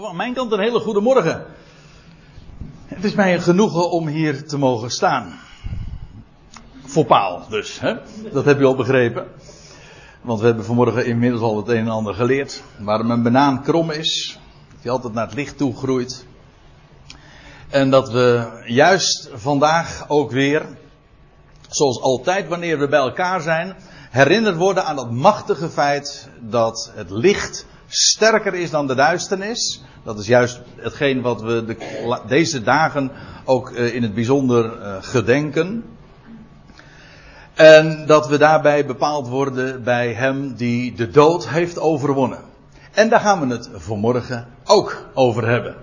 Van mijn kant een hele goede morgen. Het is mij een genoegen om hier te mogen staan. Voor paal dus, hè? dat heb je al begrepen. Want we hebben vanmorgen inmiddels al het een en ander geleerd. Waarom een banaan krom is, hij altijd naar het licht toe groeit. En dat we juist vandaag ook weer, zoals altijd wanneer we bij elkaar zijn, herinnerd worden aan dat machtige feit dat het licht sterker is dan de duisternis. Dat is juist hetgeen wat we de, deze dagen ook uh, in het bijzonder uh, gedenken. En dat we daarbij bepaald worden bij Hem die de dood heeft overwonnen. En daar gaan we het vanmorgen ook over hebben.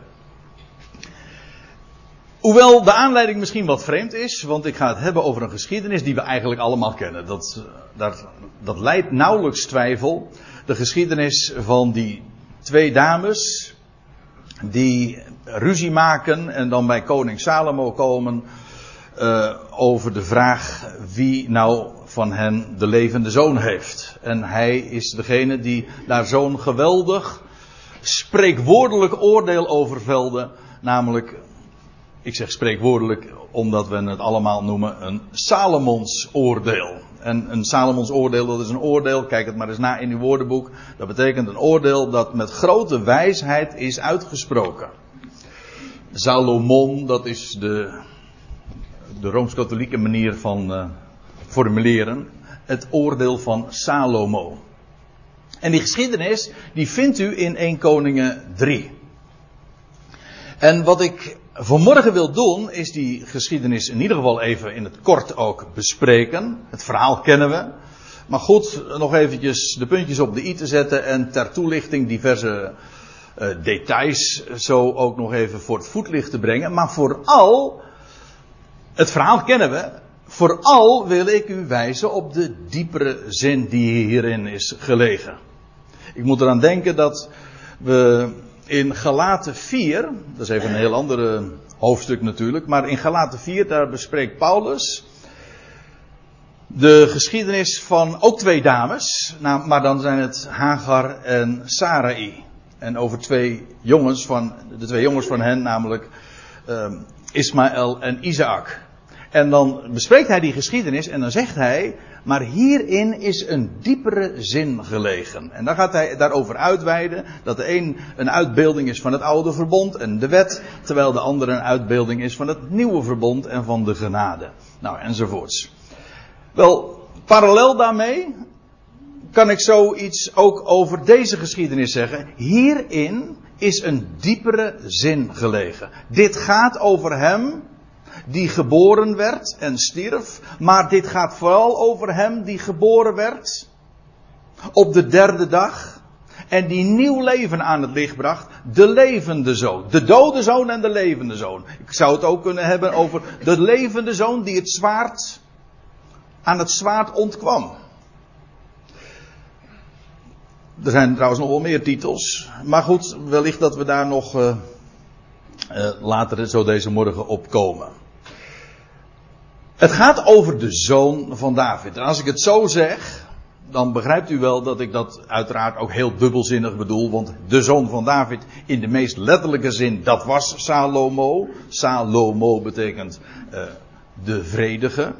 Hoewel de aanleiding misschien wat vreemd is, want ik ga het hebben over een geschiedenis die we eigenlijk allemaal kennen. Dat, dat, dat leidt nauwelijks twijfel. De geschiedenis van die twee dames die ruzie maken en dan bij koning Salomo komen uh, over de vraag wie nou van hen de levende zoon heeft. En hij is degene die daar zo'n geweldig spreekwoordelijk oordeel over velde, namelijk ik zeg spreekwoordelijk omdat we het allemaal noemen een Salomons oordeel. En een Salomons oordeel, dat is een oordeel, kijk het maar eens na in uw woordenboek. Dat betekent een oordeel dat met grote wijsheid is uitgesproken. Salomon, dat is de, de rooms-katholieke manier van uh, formuleren. Het oordeel van Salomo. En die geschiedenis, die vindt u in 1 Koningen 3. En wat ik vanmorgen wil doen, is die geschiedenis in ieder geval even in het kort ook bespreken. Het verhaal kennen we. Maar goed, nog eventjes de puntjes op de i te zetten en ter toelichting diverse uh, details zo ook nog even voor het voetlicht te brengen. Maar vooral, het verhaal kennen we. Vooral wil ik u wijzen op de diepere zin die hierin is gelegen. Ik moet eraan denken dat we in Galaten 4, dat is even een heel ander hoofdstuk natuurlijk, maar in Galaten 4 daar bespreekt Paulus de geschiedenis van ook twee dames, nou, maar dan zijn het Hagar en Sarai. En over twee jongens van, de twee jongens van hen, namelijk um, Ismaël en Isaac. En dan bespreekt hij die geschiedenis en dan zegt hij, maar hierin is een diepere zin gelegen. En dan gaat hij daarover uitweiden dat de een een uitbeelding is van het oude verbond en de wet, terwijl de andere een uitbeelding is van het nieuwe verbond en van de genade. Nou, enzovoorts. Wel, parallel daarmee kan ik zoiets ook over deze geschiedenis zeggen. Hierin is een diepere zin gelegen. Dit gaat over hem die geboren werd en stierf, maar dit gaat vooral over hem die geboren werd op de derde dag en die nieuw leven aan het licht bracht, de levende zoon. De dode zoon en de levende zoon. Ik zou het ook kunnen hebben over de levende zoon die het zwaard aan het zwaard ontkwam. Er zijn trouwens nog wel meer titels. Maar goed, wellicht dat we daar nog uh, uh, later zo deze morgen op komen. Het gaat over de zoon van David. En als ik het zo zeg, dan begrijpt u wel dat ik dat uiteraard ook heel dubbelzinnig bedoel. Want de zoon van David in de meest letterlijke zin, dat was Salomo. Salomo betekent uh, de vredige.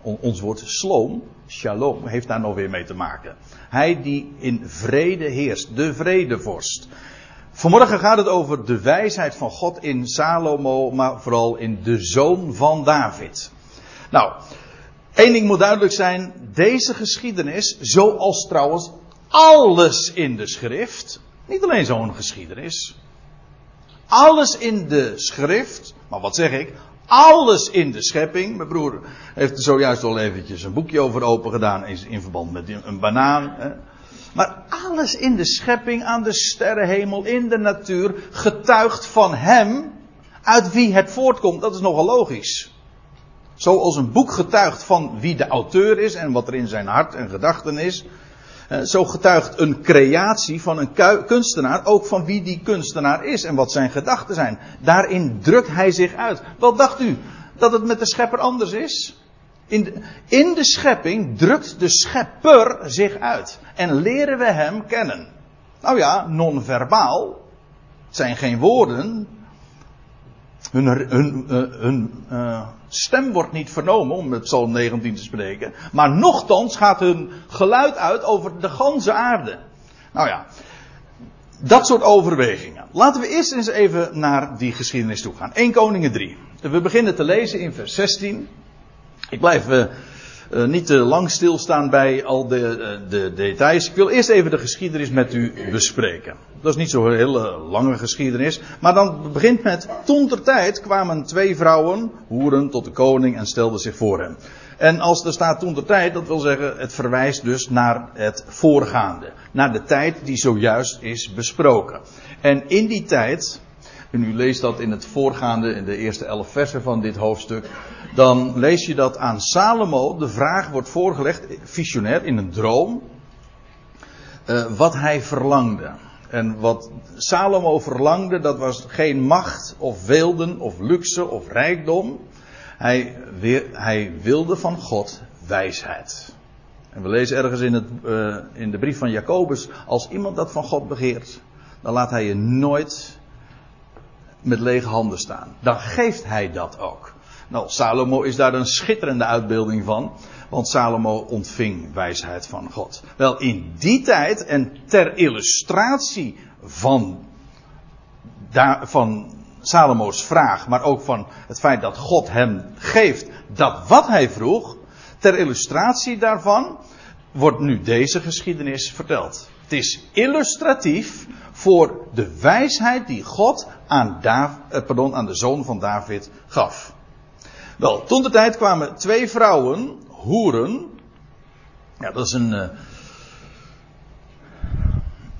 Ons woord sloom, shalom, heeft daar nog weer mee te maken. Hij die in vrede heerst, de vredevorst. Vanmorgen gaat het over de wijsheid van God in Salomo, maar vooral in de zoon van David. Nou, één ding moet duidelijk zijn. Deze geschiedenis, zoals trouwens alles in de schrift, niet alleen zo'n geschiedenis. Alles in de schrift, maar wat zeg ik? Alles in de schepping. Mijn broer heeft er zojuist al eventjes een boekje over open gedaan in verband met een banaan. Hè. Maar alles in de schepping, aan de sterrenhemel, in de natuur, getuigt van Hem, uit wie het voortkomt. Dat is nogal logisch. Zoals een boek getuigt van wie de auteur is en wat er in zijn hart en gedachten is. Zo getuigt een creatie van een kunstenaar ook van wie die kunstenaar is en wat zijn gedachten zijn. Daarin drukt hij zich uit. Wat dacht u? Dat het met de schepper anders is? In de, in de schepping drukt de schepper zich uit. En leren we hem kennen. Nou ja, non-verbaal. Het zijn geen woorden. Hun, hun, hun uh, stem wordt niet vernomen, om met Psalm 19 te spreken. Maar nochtans gaat hun geluid uit over de ganse aarde. Nou ja, dat soort overwegingen. Laten we eerst eens even naar die geschiedenis toe gaan. 1 Koningen 3. We beginnen te lezen in vers 16. Ik blijf uh, uh, niet te lang stilstaan bij al de, uh, de, details. Ik wil eerst even de geschiedenis met u bespreken. Dat is niet zo'n hele lange geschiedenis. Maar dan begint met. Toen ter tijd kwamen twee vrouwen, hoeren, tot de koning en stelden zich voor hem. En als er staat toen ter tijd, dat wil zeggen, het verwijst dus naar het voorgaande. Naar de tijd die zojuist is besproken. En in die tijd, en u leest dat in het voorgaande, in de eerste elf versen van dit hoofdstuk, dan lees je dat aan Salomo de vraag wordt voorgelegd, visionair, in een droom, uh, wat hij verlangde. En wat Salomo verlangde, dat was geen macht of weelden of luxe of rijkdom. Hij, hij wilde van God wijsheid. En we lezen ergens in, het, uh, in de brief van Jacobus, als iemand dat van God begeert, dan laat hij je nooit met lege handen staan. Dan geeft hij dat ook. Nou, Salomo is daar een schitterende uitbeelding van. Want Salomo ontving wijsheid van God. Wel, in die tijd en ter illustratie van, van Salomo's vraag, maar ook van het feit dat God hem geeft dat wat hij vroeg, ter illustratie daarvan wordt nu deze geschiedenis verteld. Het is illustratief voor de wijsheid die God aan, eh, pardon, aan de zoon van David gaf. Wel, toen de tijd kwamen twee vrouwen, hoeren. Ja, dat is een. Uh,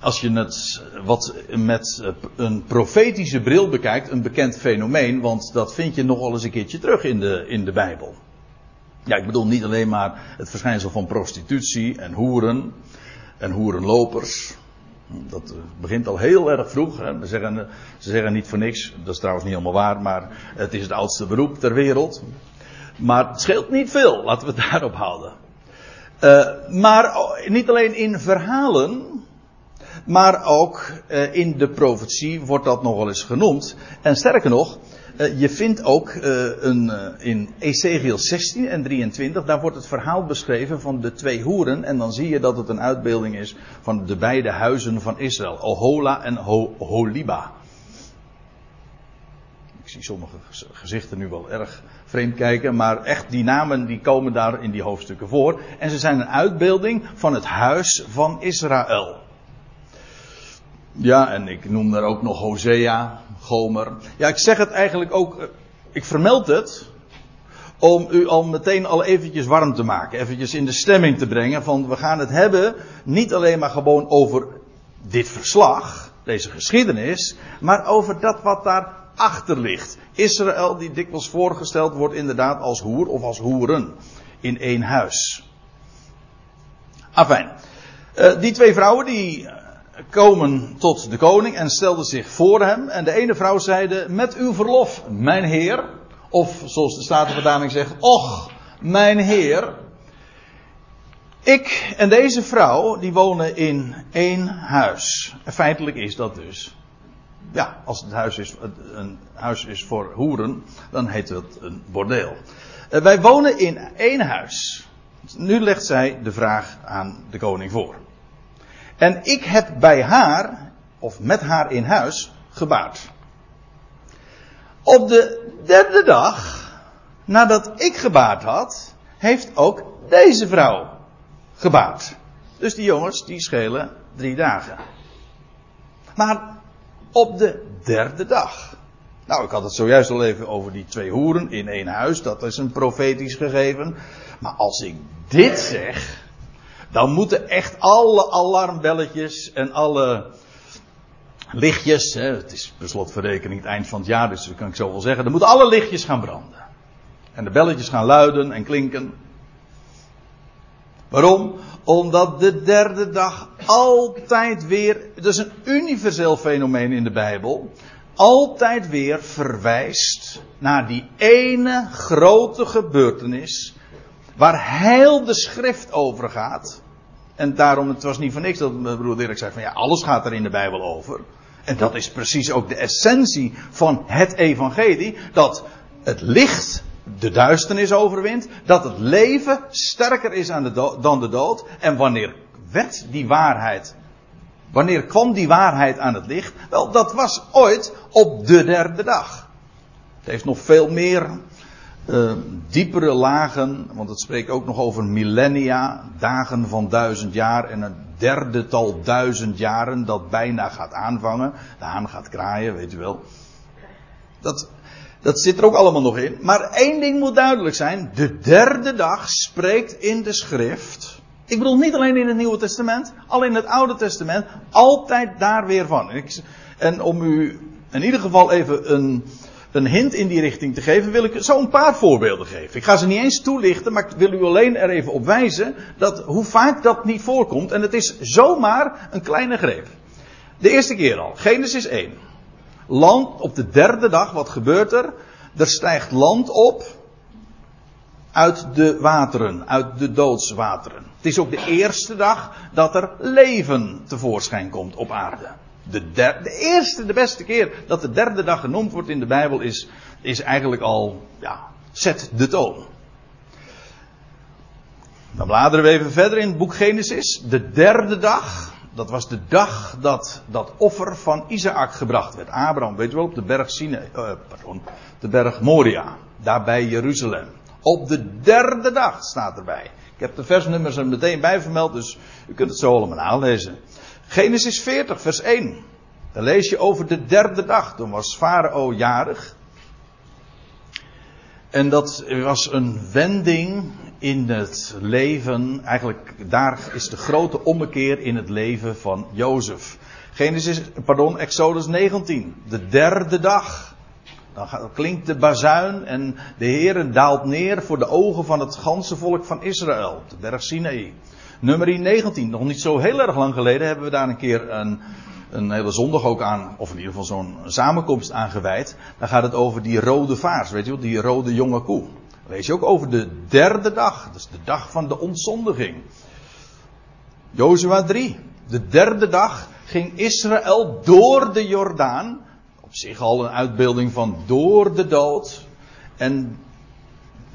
als je het wat met een profetische bril bekijkt, een bekend fenomeen, want dat vind je nogal eens een keertje terug in de, in de Bijbel. Ja, ik bedoel niet alleen maar het verschijnsel van prostitutie en hoeren en hoerenlopers. Dat begint al heel erg vroeg. Ze zeggen, ze zeggen niet voor niks, dat is trouwens niet helemaal waar, maar het is het oudste beroep ter wereld. Maar het scheelt niet veel, laten we het daarop houden. Uh, maar niet alleen in verhalen, maar ook in de profetie wordt dat nog wel eens genoemd. En sterker nog, je vindt ook een, in Ezekiel 16 en 23, daar wordt het verhaal beschreven van de twee hoeren. En dan zie je dat het een uitbeelding is van de beide huizen van Israël, Ohola en Ho Holiba. Ik zie sommige gezichten nu wel erg vreemd kijken, maar echt die namen die komen daar in die hoofdstukken voor. En ze zijn een uitbeelding van het huis van Israël. Ja, en ik noem daar ook nog Hosea, Gomer. Ja, ik zeg het eigenlijk ook, eh, ik vermeld het, om u al meteen al eventjes warm te maken. Eventjes in de stemming te brengen van we gaan het hebben niet alleen maar gewoon over dit verslag, deze geschiedenis, maar over dat wat daar achter ligt. Israël die dikwijls voorgesteld wordt inderdaad als hoer of als hoeren in één huis. Afijn. Uh, die twee vrouwen die komen tot de koning en stelden zich voor hem. En de ene vrouw zeide, met uw verlof, mijn heer. Of zoals de Statenvertaling zegt, och, mijn heer. Ik en deze vrouw, die wonen in één huis. Feitelijk is dat dus ja, als het huis is, een huis is voor hoeren, dan heet het een bordeel. Uh, wij wonen in één huis. Nu legt zij de vraag aan de koning voor. En ik heb bij haar, of met haar in huis, gebaard. Op de derde dag, nadat ik gebaard had, heeft ook deze vrouw gebaard. Dus die jongens, die schelen drie dagen. Maar op de derde dag. Nou, ik had het zojuist al even over die twee hoeren in één huis. Dat is een profetisch gegeven. Maar als ik dit zeg, dan moeten echt alle alarmbelletjes en alle lichtjes. Hè, het is per slotverrekening het eind van het jaar, dus dat kan ik zo wel zeggen. Dan moeten alle lichtjes gaan branden. En de belletjes gaan luiden en klinken. Waarom? Omdat de derde dag altijd weer, dat is een universeel fenomeen in de Bijbel, altijd weer verwijst naar die ene grote gebeurtenis waar heel de schrift over gaat. En daarom, het was niet voor niks dat mijn broer Dirk zei van ja, alles gaat er in de Bijbel over. En dat is precies ook de essentie van het evangelie. Dat het licht de duisternis overwint. Dat het leven sterker is aan de dan de dood. En wanneer werd die waarheid? Wanneer kwam die waarheid aan het licht? Wel, dat was ooit op de derde dag. Het heeft nog veel meer uh, diepere lagen, want het spreekt ook nog over millennia, dagen van duizend jaar en een derde tal duizend jaren dat bijna gaat aanvangen. De haan gaat kraaien, weet u wel. Dat, dat zit er ook allemaal nog in. Maar één ding moet duidelijk zijn. De derde dag spreekt in de schrift. Ik bedoel niet alleen in het Nieuwe Testament, al in het Oude Testament, altijd daar weer van. En om u in ieder geval even een, een hint in die richting te geven, wil ik zo een paar voorbeelden geven. Ik ga ze niet eens toelichten, maar ik wil u alleen er even op wijzen dat hoe vaak dat niet voorkomt. En het is zomaar een kleine greep. De eerste keer al, Genesis 1. Land op de derde dag, wat gebeurt er? Er stijgt land op uit de wateren, uit de doodswateren. Het is ook de eerste dag dat er leven tevoorschijn komt op aarde. De, de, eerste, de beste keer dat de derde dag genoemd wordt in de Bijbel is, is eigenlijk al, ja, zet de toon. Dan bladeren we even verder in het boek Genesis. De derde dag, dat was de dag dat dat offer van Isaac gebracht werd. Abraham, weet je wel, op de berg Sinai, uh, pardon, de berg Moria, daar bij Jeruzalem. Op de derde dag staat erbij. Ik heb de versnummers er meteen bij vermeld, dus u kunt het zo allemaal nalezen. Genesis 40, vers 1. Dan lees je over de derde dag. Toen was Farao jarig. En dat was een wending in het leven. Eigenlijk, daar is de grote ommekeer in het leven van Jozef. Genesis, pardon, Exodus 19. De derde dag. Dan klinkt de bazuin en de Heer daalt neer voor de ogen van het ganse volk van Israël. De berg Sinaï. Nummer 19, nog niet zo heel erg lang geleden hebben we daar een keer een, een hele zondag ook aan, of in ieder geval zo'n samenkomst aan gewijd. Dan gaat het over die rode vaars, weet je wel, die rode jonge koe. Dan lees je ook over de derde dag, dus de dag van de ontzondiging. Jozua 3, de derde dag ging Israël door de Jordaan. Op zich al een uitbeelding van door de dood. En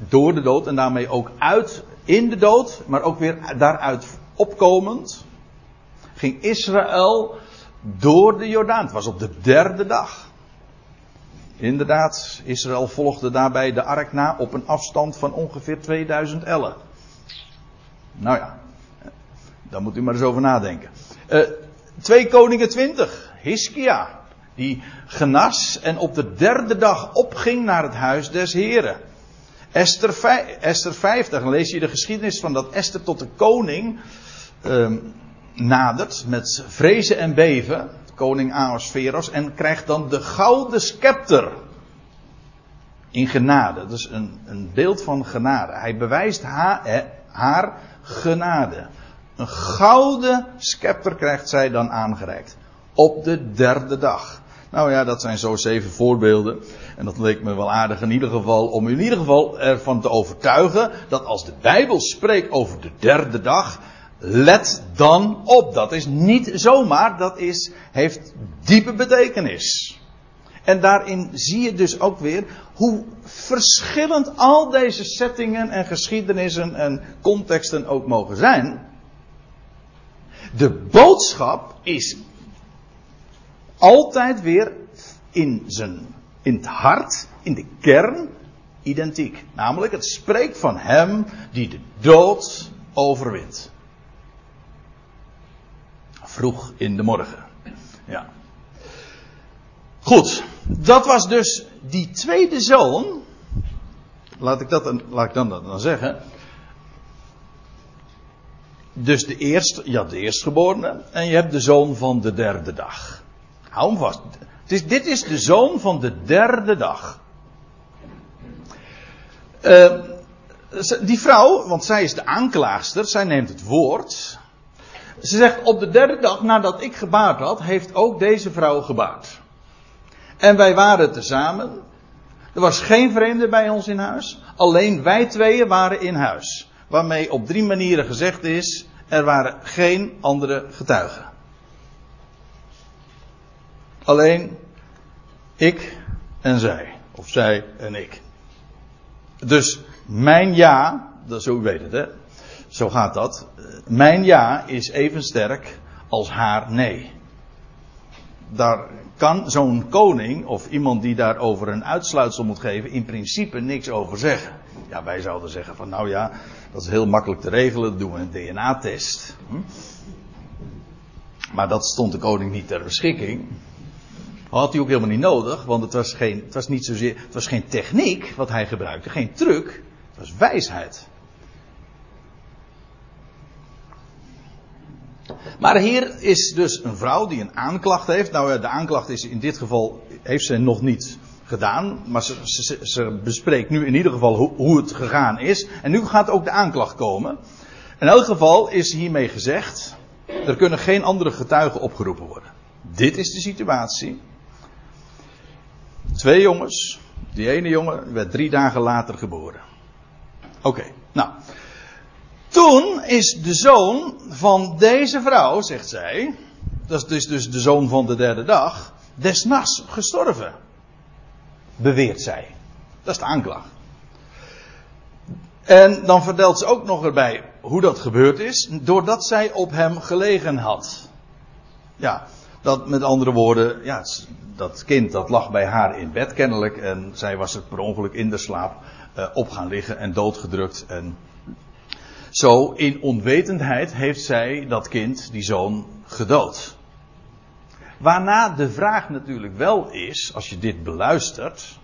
door de dood en daarmee ook uit in de dood, maar ook weer daaruit opkomend, ging Israël door de Jordaan. Het was op de derde dag. Inderdaad, Israël volgde daarbij de ark na op een afstand van ongeveer 2000 ellen. Nou ja, daar moet u maar eens over nadenken. Eh, 2 Koningen 20, Hiskia, die genas en op de derde dag opging naar het huis des Heren. Esther, Esther 50, dan lees je de geschiedenis van dat Esther tot de koning um, nadert met vrezen en beven, koning Ahasveros, en krijgt dan de gouden scepter in genade. Dat is een, een beeld van genade. Hij bewijst haar, haar genade. Een gouden scepter krijgt zij dan aangereikt. Op de derde dag. Nou ja, dat zijn zo zeven voorbeelden. En dat leek me wel aardig in ieder geval om u in ieder geval ervan te overtuigen dat als de Bijbel spreekt over de derde dag, let dan op. Dat is niet zomaar, dat is, heeft diepe betekenis. En daarin zie je dus ook weer hoe verschillend al deze settingen en geschiedenissen en contexten ook mogen zijn. De boodschap is altijd weer in zijn, in het hart, in de kern, identiek. Namelijk, het spreekt van hem die de dood overwint. Vroeg in de morgen. Ja. Goed, dat was dus die tweede zoon. Laat ik, dat, laat ik dan, dan zeggen. Dus de eerste, ja, de eerstgeborene. En je hebt de zoon van de derde dag. Hou hem dit is de zoon van de derde dag. Uh, die vrouw, want zij is de aanklaagster, zij neemt het woord. Ze zegt op de derde dag nadat ik gebaard had, heeft ook deze vrouw gebaard. En wij waren tezamen. Er was geen vreemde bij ons in huis. Alleen wij tweeën waren in huis. Waarmee op drie manieren gezegd is, er waren geen andere getuigen. Alleen ik en zij. Of zij en ik. Dus mijn ja, dat zo u weet het hè. Zo gaat dat. Mijn ja is even sterk als haar nee. Daar kan zo'n koning of iemand die daarover een uitsluitsel moet geven in principe niks over zeggen. Ja, wij zouden zeggen van nou ja, dat is heel makkelijk te regelen, doen we een DNA-test. Hm? Maar dat stond de koning niet ter beschikking. Had hij ook helemaal niet nodig, want het was, geen, het was niet zozeer, het was geen techniek wat hij gebruikte, geen truc, het was wijsheid. Maar hier is dus een vrouw die een aanklacht heeft. Nou, de aanklacht is in dit geval, heeft ze nog niet gedaan. Maar ze, ze, ze bespreekt nu in ieder geval hoe, hoe, het gegaan is. En nu gaat ook de aanklacht komen. In elk geval is hiermee gezegd, er kunnen geen andere getuigen opgeroepen worden. Dit is de situatie. Twee jongens. Die ene jongen werd drie dagen later geboren. Oké, nou. Toen is de zoon van deze vrouw, zegt zij, dat is dus de zoon van de derde dag, desnachts gestorven. Beweert zij. Dat is de aanklacht. En dan vertelt ze ook nog erbij hoe dat gebeurd is, doordat zij op hem gelegen had. Ja, dat met andere woorden, ja, dat kind dat lag bij haar in bed kennelijk en zij was er per ongeluk in de slaap uh, op gaan liggen en doodgedrukt en zo, in onwetendheid heeft zij dat kind, die zoon, gedood. Waarna de vraag natuurlijk wel is, als je dit beluistert,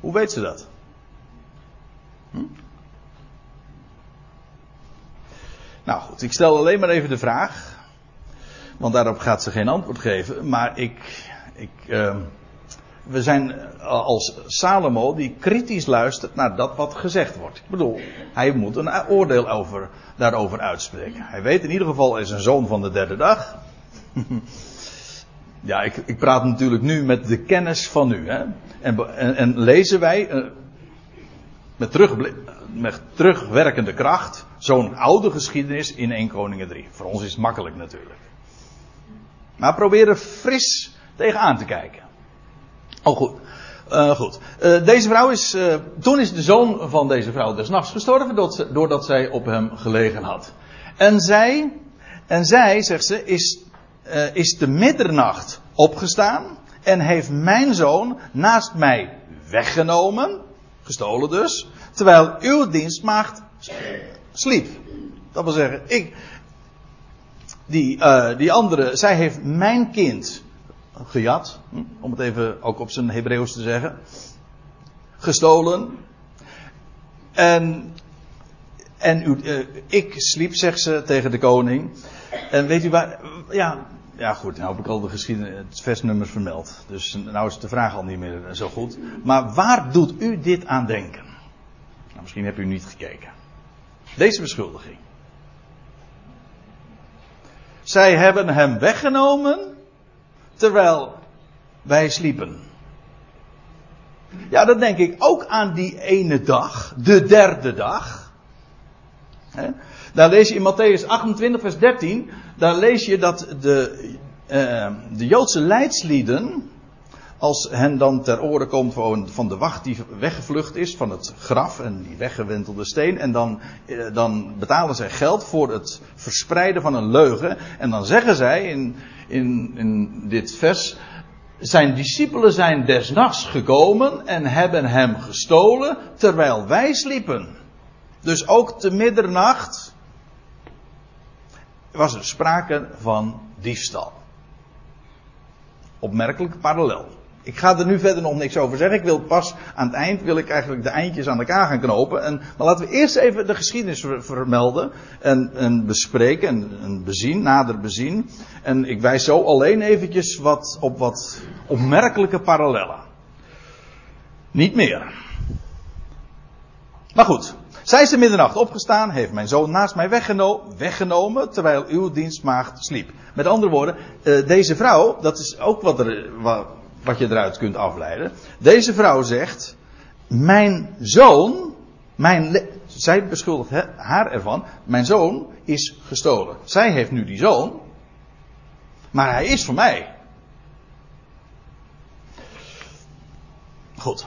hoe weet ze dat? Hm? Nou goed, ik stel alleen maar even de vraag, want daarop gaat ze geen antwoord geven, maar ik, ik, uh, we zijn eh, als Salomo die kritisch luistert naar dat wat gezegd wordt. Ik bedoel, hij moet een oordeel over, daarover uitspreken. Hij weet in ieder geval, is een zoon van de derde dag. ja, ik, ik, praat natuurlijk nu met de kennis van nu. Hè? En, en, en lezen wij uh, met, terug, met terugwerkende kracht zo'n oude geschiedenis in 1 Koningen 3. Voor ons is het makkelijk natuurlijk. Maar probeer er fris tegenaan te kijken. Oh goed. Uh, goed. Uh, deze vrouw is. Uh, toen is de zoon van deze vrouw des nachts gestorven. doordat zij op hem gelegen had. En zij. En zij, zegt ze, is, is de middernacht opgestaan. En heeft mijn zoon naast mij weggenomen. Gestolen dus. Terwijl uw dienstmaagd sliep. Dat wil zeggen, ik. Die, die andere, zij heeft mijn kind gejat, hm, om het even ook op zijn Hebreeuws te zeggen. Gestolen. En, en u, uh, ik sliep, zegt ze tegen de koning. En weet u waar, ja, ja goed, nou heb ik al de geschiedenis, het versnummer vermeld. Dus nou is de vraag al niet meer zo goed. Maar waar doet u dit aan denken? Nou, misschien hebt u niet gekeken. Deze beschuldiging. Zij hebben hem weggenomen terwijl wij sliepen. Ja, dan denk ik ook aan die ene dag, de derde dag. Daar lees je in Matthäus 28, vers 13, daar lees je dat de, uh, de Joodse leidslieden, als hen dan ter oren komt van, de wacht die weggevlucht is van het graf en die weggewentelde steen. En dan, uh, dan betalen zij geld voor het verspreiden van een leugen. En dan zeggen zij in, in, in dit vers. Zijn discipelen zijn desnachts gekomen en hebben hem gestolen terwijl wij sliepen. Dus ook te middernacht was er sprake van diefstal. Opmerkelijk parallel. Ik ga er nu verder nog niks over zeggen. Ik wil pas aan het eind wil ik eigenlijk de eindjes aan elkaar gaan knopen. En, maar laten we eerst even de geschiedenis vermelden. En, en bespreken en, en, bezien, nader bezien. En ik wijs zo alleen eventjes wat, op wat opmerkelijke parallellen. Niet meer. Maar goed. Zij is de middernacht opgestaan, heeft mijn zoon naast mij weggeno weggenomen, terwijl uw dienstmaagd sliep. Met andere woorden, uh, deze vrouw, dat is ook wat er, wat je eruit kunt afleiden. Deze vrouw zegt: Mijn zoon, mijn zij beschuldigt haar ervan, mijn zoon is gestolen. Zij heeft nu die zoon, maar hij is voor mij. Goed.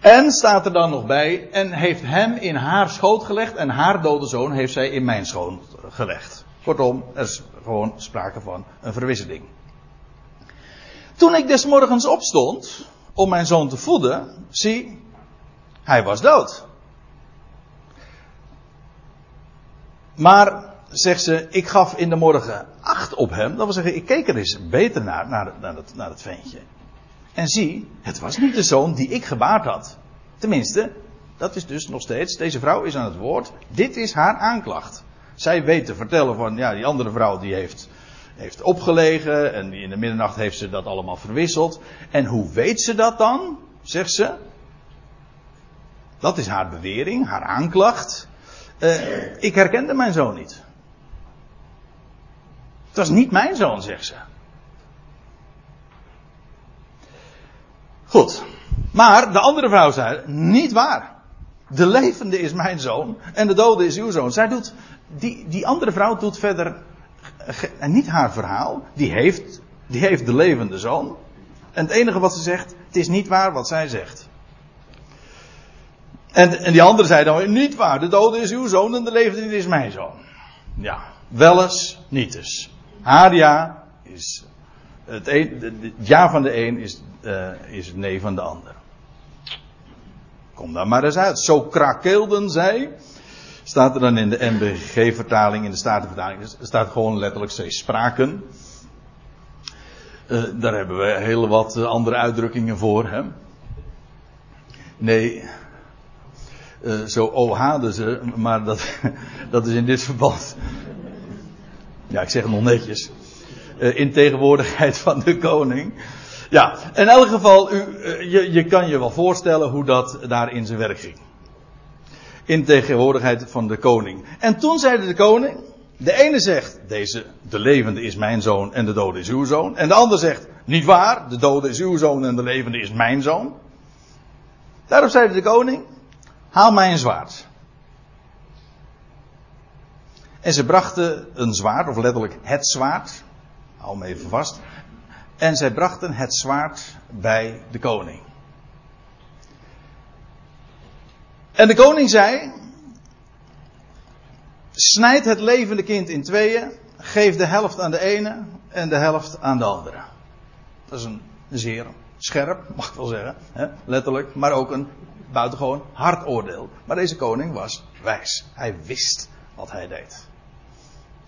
En staat er dan nog bij, en heeft hem in haar schoot gelegd en haar dode zoon heeft zij in mijn schoot gelegd. Kortom, er is gewoon sprake van een verwisseling. Toen ik des morgens opstond om mijn zoon te voeden, zie, hij was dood. Maar, zegt ze, ik gaf in de morgen acht op hem. Dat wil zeggen, ik keek er eens beter naar, naar, naar, ventje. En zie, het was niet de zoon die ik gebaard had. Tenminste, dat is dus nog steeds, deze vrouw is aan het woord. Dit is haar aanklacht. Zij weet te vertellen van, ja, die andere vrouw die heeft, heeft opgelegen en in de middernacht heeft ze dat allemaal verwisseld. En hoe weet ze dat dan? Zegt ze. Dat is haar bewering, haar aanklacht. Uh, ik herkende mijn zoon niet. Het was niet mijn zoon, zegt ze. Goed. Maar de andere vrouw zei, niet waar. De levende is mijn zoon en de dode is uw zoon. Zij doet, die, die andere vrouw doet verder en niet haar verhaal. Die heeft, die heeft de levende zoon. En het enige wat ze zegt, het is niet waar wat zij zegt. En, en die andere zei dan, niet waar, de dode is uw zoon en de levende is mijn zoon. Ja, wel eens, niet. Haar ja is, het, een, het ja van de een is, uh, is het nee van de ander. Kom daar maar eens uit. Zo krakeelden zij. Staat er dan in de MBG-vertaling, in de Statenvertaling, er staat gewoon letterlijk zij spraken. Uh, daar hebben we heel wat andere uitdrukkingen voor. Hè? Nee, uh, zo oh hadden ze, maar dat, dat is in dit verband. Ja, ik zeg het nog netjes. In tegenwoordigheid van de koning. Ja, in elk geval, u, je, je kan je wel voorstellen hoe dat daar in zijn werk ging in tegenwoordigheid van de koning. En toen zeide de koning, de ene zegt, deze, de levende is mijn zoon en de dode is uw zoon. En de ander zegt, niet waar, de dode is uw zoon en de levende is mijn zoon. Daarop zeide de koning, haal mij een zwaard. En ze brachten een zwaard, of letterlijk het zwaard. Hou me even vast. En zij brachten het zwaard bij de koning. En de koning zei: Snijd het levende kind in tweeën, geef de helft aan de ene en de helft aan de andere. Dat is een zeer scherp, mag ik wel zeggen, hè, letterlijk, maar ook een buitengewoon hard oordeel. Maar deze koning was wijs. Hij wist wat hij deed.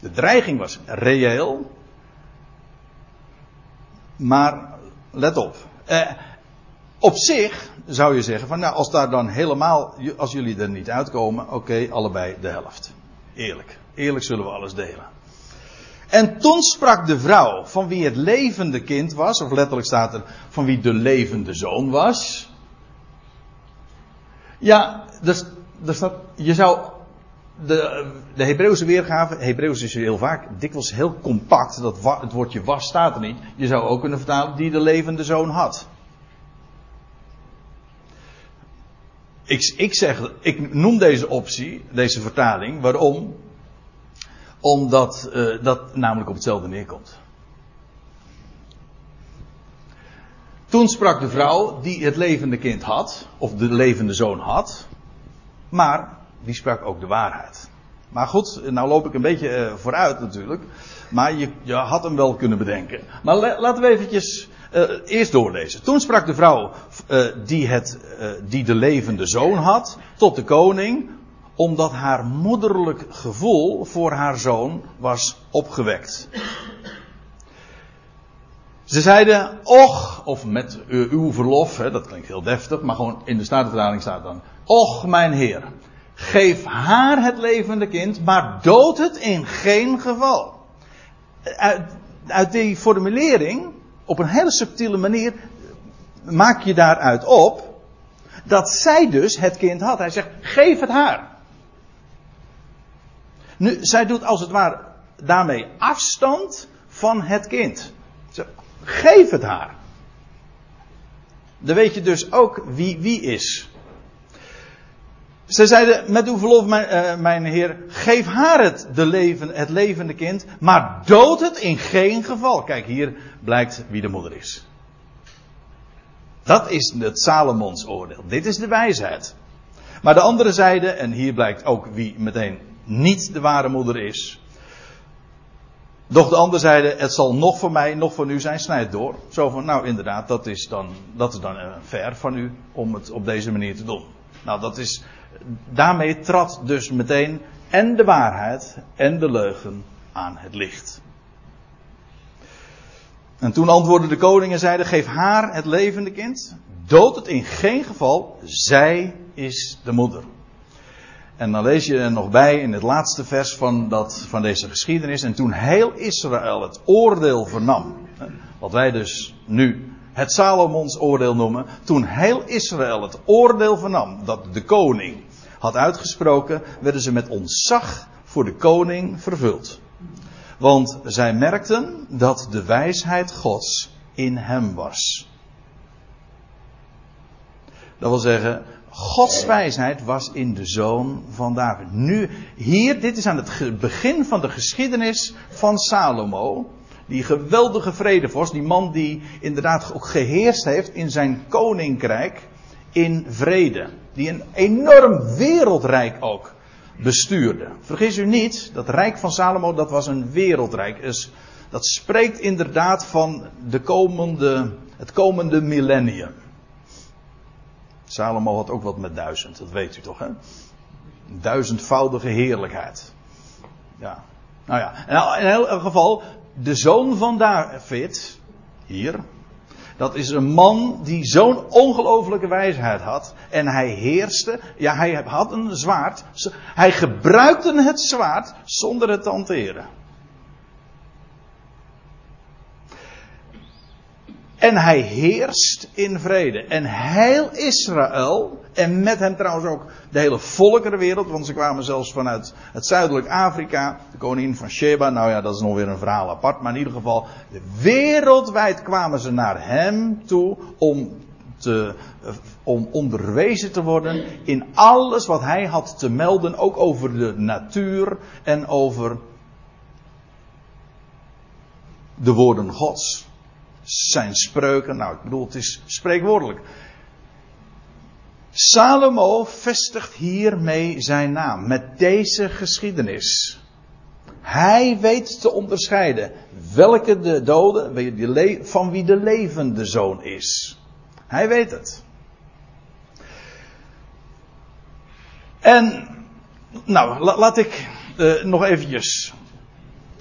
De dreiging was reëel, maar let op. Eh, op zich zou je zeggen van nou als daar dan helemaal, als jullie er niet uitkomen, oké, allebei de helft. Eerlijk. Eerlijk zullen we alles delen. En toen sprak de vrouw van wie het levende kind was, of letterlijk staat er van wie de levende zoon was. Ja, dus, dus dat, je zou de, de Hebreeuwse weergave, Hebreeuws is heel vaak dikwijls heel compact, dat het woordje was staat er niet. Je zou ook kunnen vertalen die de levende zoon had. Ik, ik zeg, ik noem deze optie, deze vertaling, waarom? Omdat uh, dat namelijk op hetzelfde neerkomt. Toen sprak de vrouw die het levende kind had, of de levende zoon had, maar die sprak ook de waarheid. Maar goed, nou loop ik een beetje uh, vooruit natuurlijk, maar je, je had hem wel kunnen bedenken. Maar laten we eventjes uh, eerst doorlezen. Toen sprak de vrouw uh, die, het, uh, die de levende zoon had tot de koning, omdat haar moederlijk gevoel voor haar zoon was opgewekt. Ze zeiden, och, of met uw verlof, hè, dat klinkt heel deftig, maar gewoon in de Statenvertaling staat dan, och mijn heer, geef haar het levende kind, maar dood het in geen geval. Uit die formulering op een hele subtiele manier maak je daaruit op dat zij dus het kind had. Hij zegt, geef het haar. Nu, zij doet als het ware daarmee afstand van het kind. Geef het haar. Dan weet je dus ook wie wie is. Ze zeiden, met uw verlof, mijn, uh, mijn heer, geef haar het, de leven, het levende kind, maar dood het in geen geval. Kijk, hier blijkt wie de moeder is. Dat is het Salomons oordeel. Dit is de wijsheid. Maar de andere zijde, en hier blijkt ook wie meteen niet de ware moeder is. Doch de andere zijde, het zal nog voor mij, nog voor u zijn, snijd door. Zo van, nou inderdaad, dat is dan, dat is dan uh, ver van u om het op deze manier te doen. Nou, dat is, daarmee trad dus meteen en de waarheid en de leugen aan het licht. En toen antwoordde de koning en zeide: Geef haar het levende kind. Dood het in geen geval. Zij is de moeder. En dan lees je er nog bij in het laatste vers van, dat, van deze geschiedenis. En toen heel Israël het oordeel vernam. Wat wij dus nu het Salomons oordeel noemen. Toen heel Israël het oordeel vernam dat de koning had uitgesproken. werden ze met ontzag voor de koning vervuld. Want zij merkten dat de wijsheid Gods in hem was. Dat wil zeggen, Gods wijsheid was in de zoon van David. Nu, hier, dit is aan het begin van de geschiedenis van Salomo. Die geweldige vredevorst, die man die inderdaad ook geheerst heeft in zijn koninkrijk in vrede. Die een enorm wereldrijk ook bestuurde. Vergis u niet, dat rijk van Salomo, dat was een wereldrijk. Dus dat spreekt inderdaad van de komende, het komende millennium. Salomo had ook wat met duizend, dat weet u toch, hè? Duizendvoudige heerlijkheid. Ja. Nou ja, in elk geval, de zoon van David, hier, dat is een man die zo'n ongelofelijke wijsheid had. En hij heerste. Ja, hij had een zwaard. Hij gebruikte het zwaard zonder het te hanteren. En hij heerst in vrede. En heel Israël, en met hem trouwens ook de hele volkerenwereld, want ze kwamen zelfs vanuit het zuidelijk Afrika, de koningin van Sheba, nou ja, dat is nog weer een verhaal apart, maar in ieder geval, wereldwijd kwamen ze naar hem toe om, te, om onderwezen te worden in alles wat hij had te melden, ook over de natuur en over de woorden Gods zijn spreuken. Nou, ik bedoel, het is spreekwoordelijk. Salomo vestigt hiermee zijn naam, met deze geschiedenis. Hij weet te onderscheiden welke de dode, van wie de levende zoon is. Hij weet het. En, nou, laat ik uh, nog eventjes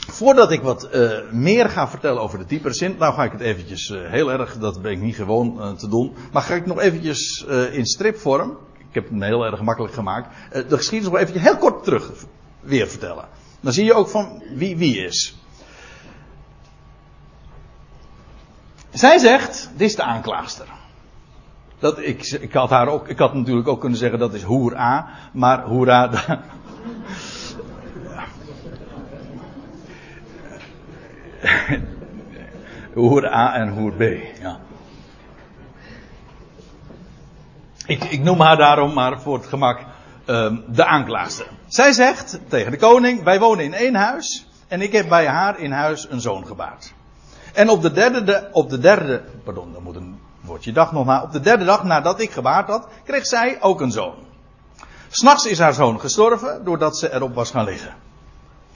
voordat ik wat uh, meer ga vertellen over de diepere zin, nou ga ik het eventjes uh, heel erg, dat ben ik niet gewoon uh, te doen, maar ga ik nog eventjes in stripvorm, ik heb het heel erg makkelijk gemaakt, de geschiedenis nog eventjes heel kort terug weer vertellen. Dan zie je ook van wie wie is. Zij zegt, dit is de aanklaagster. Dat, ik, ik, had haar ook, ik had natuurlijk ook kunnen zeggen dat is hoer A, maar hoera, hoer A en hoer B. Ja. Ik, ik, noem haar daarom maar voor het gemak um, de aanklaagster. Zij zegt tegen de koning: Wij wonen in één huis. En ik heb bij haar in huis een zoon gebaard. En op de derde, de, op de derde, pardon, dan moet een woordje dag nog na. Op de derde dag nadat ik gebaard had, kreeg zij ook een zoon. S'nachts is haar zoon gestorven doordat ze erop was gaan liggen.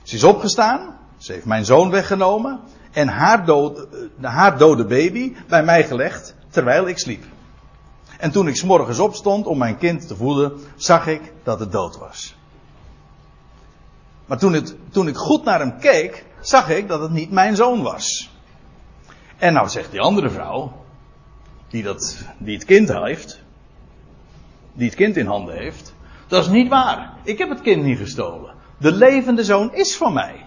Ze is opgestaan ze heeft mijn zoon weggenomen en haar, eh, haar dode baby bij mij gelegd terwijl ik sliep. En toen ik s morgens opstond om mijn kind te voeden, zag ik dat het dood was. Maar toen, het, toen ik goed naar hem keek, zag ik dat het niet mijn zoon was. En nou zegt die andere vrouw, die, dat, die het kind heeft, die het kind in handen heeft, dat is niet waar. Ik heb het kind niet gestolen. De levende zoon is van mij.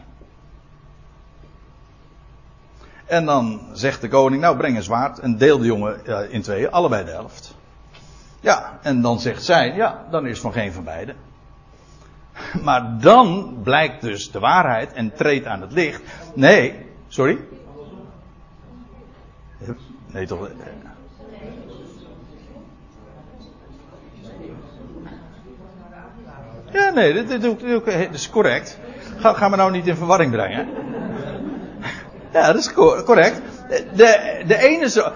En dan zegt de koning, nou breng een zwaard en deel de jongen uh, in tweeën, allebei de helft. Ja, en dan zegt zij, ja, dan is van geen van beiden. Maar dan blijkt dus de waarheid en treedt aan het licht. Nee, sorry? Nee, toch? Ja, nee, dit is correct. Ga, ga me nou niet in verwarring brengen. Ja, dat is correct. De, de ene zo.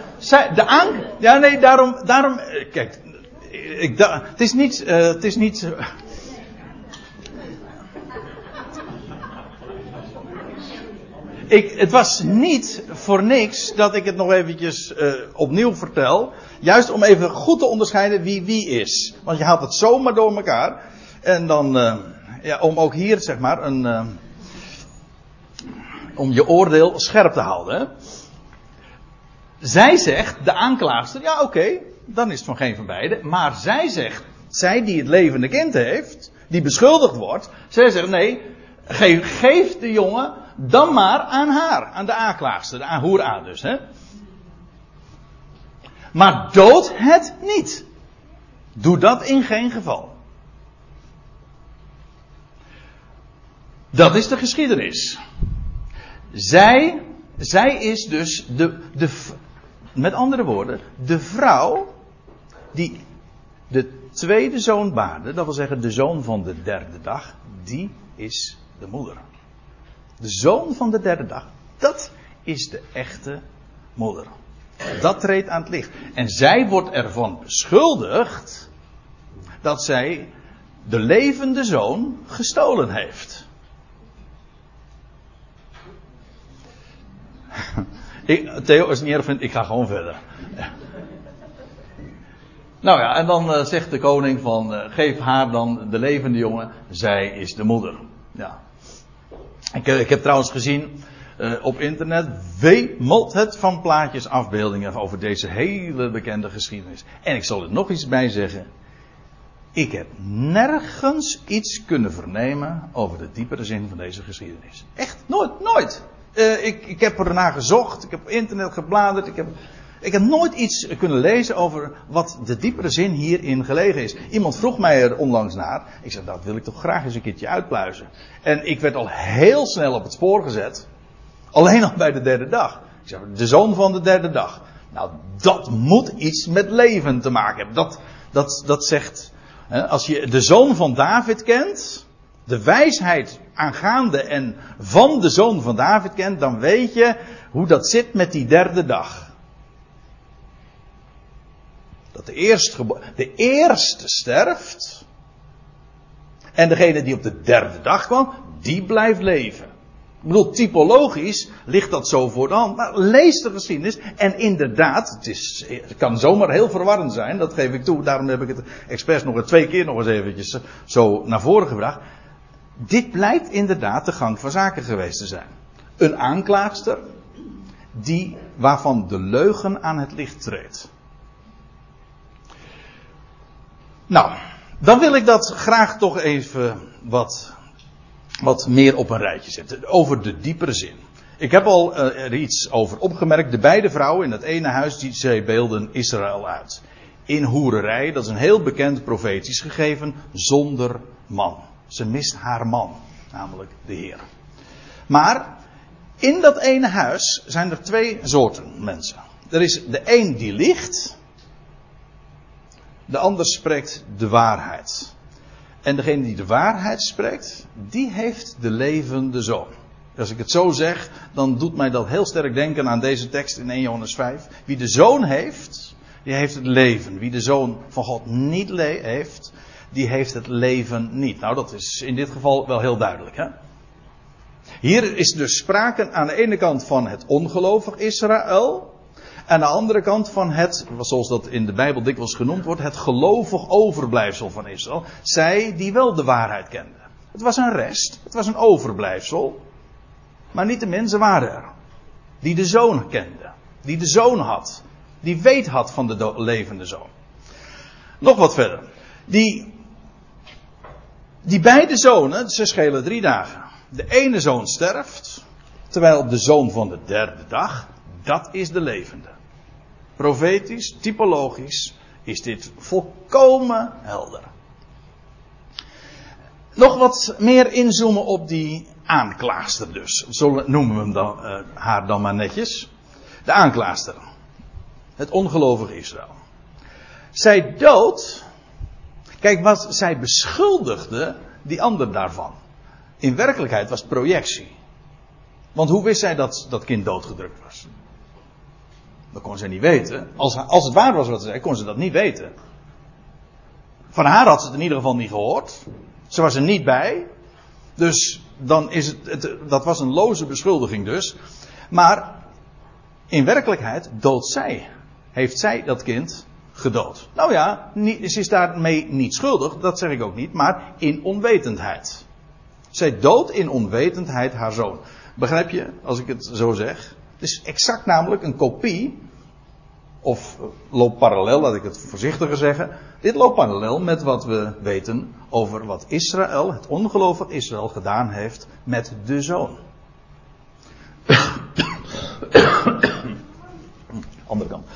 De aan, ja, nee, daarom. daarom eh, kijk, ik, het is niet. Uh, het is niet ik, het was niet voor niks dat ik het nog eventjes opnieuw vertel. Juist om even goed te onderscheiden wie wie is. Want je haalt het zomaar door elkaar. En dan, ja, om ook hier zeg maar een. Om je oordeel scherp te houden. Zij zegt, de aanklaagster, ja oké, dan is het van geen van beiden. Maar zij zegt, zij die het levende kind heeft, die beschuldigd wordt, zij zegt nee, geef, geef de jongen dan maar aan haar, aan de aanklaagster, de hoera dus. Hè? Maar dood het niet. Doe dat in geen geval. Dat is de geschiedenis. Zij, zij is dus de, de, met andere woorden, de vrouw die de tweede zoon baarde, dat wil zeggen de zoon van de derde dag, die is de moeder. De zoon van de derde dag, dat is de echte moeder. Dat treedt aan het licht. En zij wordt ervan beschuldigd dat zij de levende zoon gestolen heeft. Ik, Theo, als het niet erg vindt, ik ga gewoon verder. Nou ja, en dan uh, zegt de koning van, uh, geef haar dan de levende jongen, zij is de moeder. Ja. Ik, ik heb trouwens gezien op internet, wemelt het van plaatjes, afbeeldingen over deze hele bekende geschiedenis. En ik zal er nog iets bij zeggen. Ik heb nergens iets kunnen vernemen over de diepere zin van deze geschiedenis. Echt, nooit, nooit. Uh, ik, ik heb ernaar gezocht, ik heb internet gebladerd, ik heb, ik heb nooit iets kunnen lezen over wat de diepere zin hierin gelegen is. Iemand vroeg mij er onlangs naar. Ik zei, dat wil ik toch graag eens een keertje uitpluizen. En ik werd al heel snel op het spoor gezet. Alleen al bij de derde dag. Ik zei, de zoon van de derde dag. Nou, dat moet iets met leven te maken hebben. Dat, dat, dat zegt, hè, als je de zoon van David kent, de wijsheid aangaande en van de zoon van David kent, dan weet je hoe dat zit met die derde dag. Dat de, eerste, de eerste sterft. En degene die op de derde dag kwam, die blijft leven. Ik bedoel, typologisch ligt dat zo voor de hand. Maar lees de geschiedenis. En inderdaad, het, is, kan zomaar heel verwarrend zijn. Dat geef ik toe. Daarom heb ik het expres nog twee keer nog eens eventjes zo naar voren gebracht. Dit blijkt inderdaad de gang van zaken geweest te zijn. Een aanklaagster die, waarvan de leugen aan het licht treedt. Nou, dan wil ik dat graag toch even wat, wat meer op een rijtje zetten. Over de diepere zin. Ik heb al uh, er iets over opgemerkt. De beide vrouwen in het ene huis die zij beelden Israël uit. In hoererij, dat is een heel bekend profetisch gegeven, zonder man. Ze mist haar man, namelijk de Heer. Maar in dat ene huis zijn er twee soorten mensen. Er is de een die liegt, de ander spreekt de waarheid. En degene die de waarheid spreekt, die heeft de levende zoon. Als ik het zo zeg, dan doet mij dat heel sterk denken aan deze tekst in 1 Johannes 5. Wie de zoon heeft, die heeft het leven. Wie de zoon van God niet heeft, die heeft het leven niet. Nou, dat is in dit geval wel heel duidelijk. Hè? Hier is dus sprake aan de ene kant van het ongelovig Israël. Aan de andere kant van het, zoals dat in de Bijbel dikwijls genoemd wordt, het gelovig overblijfsel van Israël. Zij die wel de waarheid kenden. Het was een rest, het was een overblijfsel. Maar niet de mensen waren er. Die de zoon kenden. Die de zoon had. Die weet had van de levende zoon. Nog wat verder. Die die beide zonen, ze schelen drie dagen. De ene zoon sterft, terwijl de zoon van de derde dag, dat is de levende. Profetisch, typologisch, is dit volkomen helder. Nog wat meer inzoomen op die aanklaagster dus. Zo noemen we hem dan, uh, haar dan maar netjes. De aanklaagster. Het ongelovige Israël. Zij dood Kijk, wat zij beschuldigde die ander daarvan. In werkelijkheid was projectie. Want hoe wist zij dat dat kind doodgedrukt was? Dat kon ze niet weten. Als, als het waar was wat ze zei, kon ze dat niet weten. Van haar had ze het in ieder geval niet gehoord. Ze was er niet bij. Dus dan is het, het, dat was een loze beschuldiging dus. Maar in werkelijkheid doodt zij. Heeft zij dat kind gedood. Nou ja, ze is daarmee niet schuldig, dat zeg ik ook niet, maar in onwetendheid. Zij doodt in onwetendheid haar zoon. Begrijp je, als ik het zo zeg? Het is exact namelijk een kopie, of loopt parallel, laat ik het voorzichtiger zeggen. Dit loopt parallel met wat we weten over wat Israël, het ongelovig Israël, gedaan heeft met de zoon. Andere kant.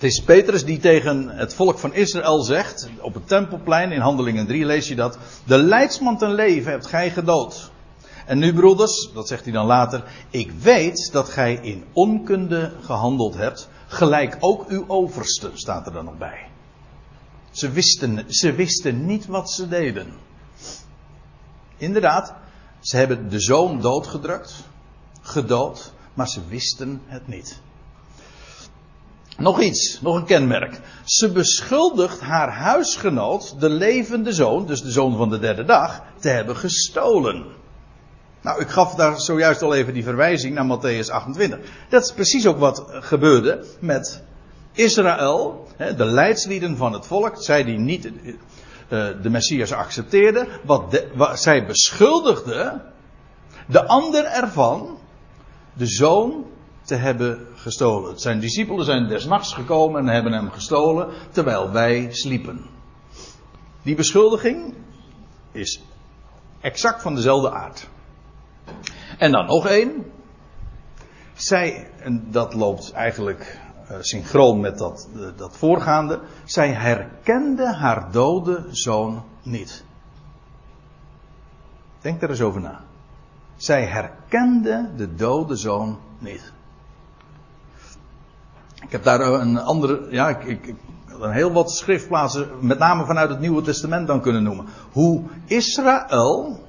Het is Petrus die tegen het volk van Israël zegt, op het tempelplein in Handelingen 3 lees je dat, de leidsman ten leven hebt gij gedood. En nu broeders, dat zegt hij dan later, ik weet dat gij in onkunde gehandeld hebt, gelijk ook uw overste, staat er dan nog bij. Ze wisten, ze wisten niet wat ze deden. Inderdaad, ze hebben de zoon doodgedrukt, gedood, maar ze wisten het niet. Nog iets, nog een kenmerk. Ze beschuldigt haar huisgenoot, de levende zoon, dus de zoon van de derde dag, te hebben gestolen. Nou, ik gaf daar zojuist al even die verwijzing naar Matthäus 28. Dat is precies ook wat gebeurde met Israël, de leidslieden van het volk, zij die niet eh, de Messias accepteerden, wat, zij beschuldigden de ander ervan de zoon te hebben gestolen. Zijn discipelen zijn des nachts gekomen en hebben hem gestolen terwijl wij sliepen. Die beschuldiging is exact van dezelfde aard. En dan nog één. Zij, en dat loopt eigenlijk uh, synchroon met dat, uh, dat voorgaande. Zij herkende haar dode zoon niet. Denk er eens over na. Zij herkende de dode zoon niet. Ik heb daar een andere, ja, ik, ik, een heel wat schriftplaatsen, met name vanuit het Nieuwe Testament dan kunnen noemen. Hoe Israël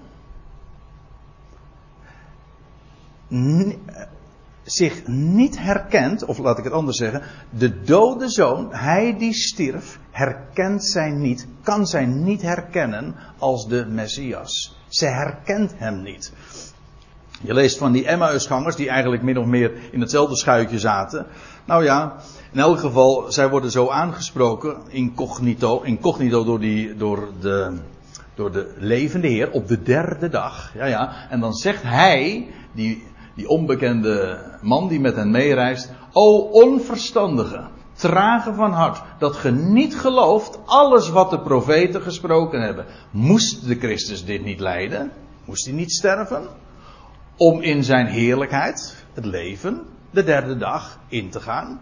zich niet herkent, of laat ik het anders zeggen, de dode zoon, hij die stierf, herkent zij niet, kan zij niet herkennen als de Messias. Zij herkent hem niet. Je leest van die Emmausgangers die eigenlijk min of meer in hetzelfde schuitje zaten. Nou ja, in elk geval, zij worden zo aangesproken, incognito, incognito door, die, door, de, door de levende Heer op de derde dag. Ja, ja, en dan zegt hij, die, die onbekende man die met hen meereist, o onverstandige, trage van hart, dat ge niet gelooft alles wat de profeten gesproken hebben. Moest de Christus dit niet lijden? Moest hij niet sterven? Om in zijn heerlijkheid, het leven, de derde dag in te gaan.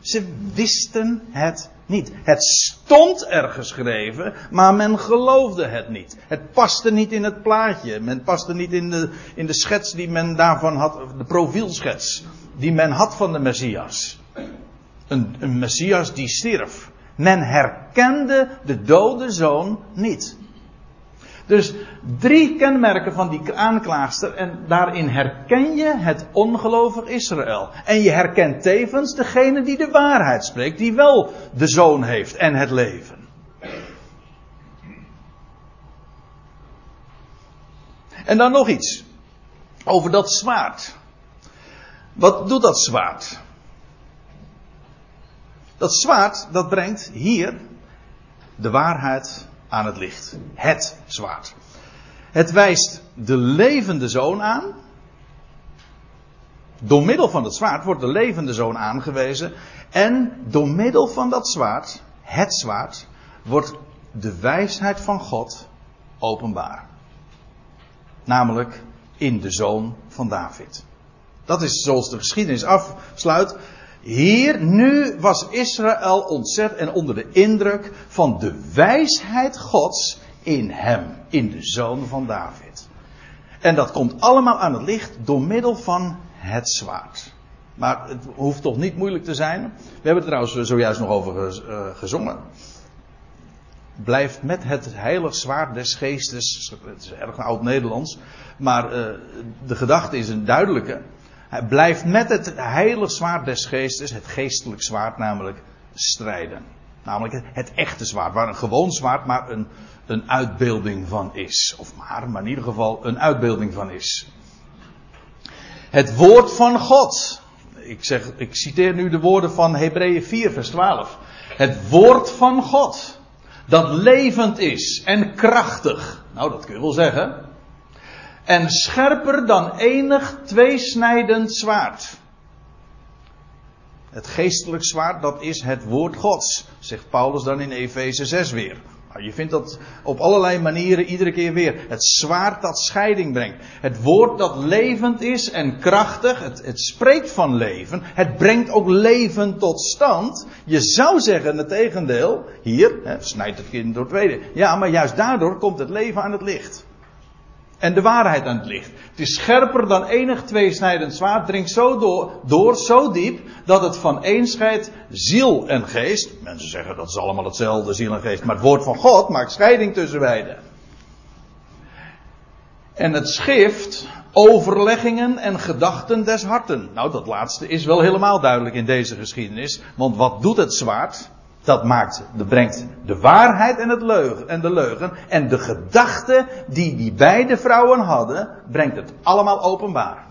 Ze wisten het niet. Het stond er geschreven, maar men geloofde het niet. Het paste niet in het plaatje. Men paste niet in de, in de schets die men daarvan had, de profielschets die men had van de Messias. Een, een Messias die stierf. Men herkende de dode zoon niet. Dus drie kenmerken van die aanklaagster en daarin herken je het ongelovig Israël. En je herkent tevens degene die de waarheid spreekt, die wel de zoon heeft en het leven. En dan nog iets over dat zwaard. Wat doet dat zwaard? Dat zwaard dat brengt hier de waarheid aan het licht. Het zwaard. Het wijst de levende zoon aan. Door middel van het zwaard wordt de levende zoon aangewezen. En door middel van dat zwaard, het zwaard, wordt de wijsheid van God openbaar. Namelijk in de zoon van David. Dat is zoals de geschiedenis afsluit. Hier, nu was Israël ontzet en onder de indruk van de wijsheid Gods in hem, in de zoon van David. En dat komt allemaal aan het licht door middel van het zwaard. Maar het hoeft toch niet moeilijk te zijn. We hebben er trouwens zojuist nog over eh, gezongen. blijft met het heilig zwaard des geestes. Het is erg oud-Nederlands. Maar uh, de gedachte is een duidelijke. Hij blijft met het heilig zwaard des geestes, het geestelijk zwaard namelijk, strijden. Namelijk het echte zwaard, waar een gewoon zwaard maar een, een uitbeelding van is. Of maar, maar in ieder geval een uitbeelding van is. Het woord van God. Ik, zeg, ik citeer nu de woorden van Hebreeën 4, vers 12. Het woord van God. Dat levend is en krachtig. Nou, dat kun je wel zeggen. En scherper dan enig tweesnijdend zwaard. Het geestelijk zwaard, dat is het woord Gods, zegt Paulus dan in Efeze 6 weer. Nou, je vindt dat op allerlei manieren iedere keer weer. Het zwaard dat scheiding brengt. Het woord dat levend is en krachtig. Het, het spreekt van leven. Het brengt ook leven tot stand. Je zou zeggen het tegendeel. Hier, hè, snijdt het kind door tweede. Ja, maar juist daardoor komt het leven aan het licht en de waarheid aan het licht. Het is scherper dan enig tweesnijdend zwaard, dringt zo door, door, zo diep, dat het van één scheidt ziel en geest. Mensen zeggen dat is allemaal hetzelfde, ziel en geest, maar het woord van God maakt scheiding tussen beiden. En het schrift overleggingen en gedachten des harten. Nou, dat laatste is wel helemaal duidelijk in deze geschiedenis, want wat doet het zwaard? Dat maakt, dat brengt de waarheid en, het leugen, en de leugen en de gedachten die die beide vrouwen hadden, brengt het allemaal openbaar.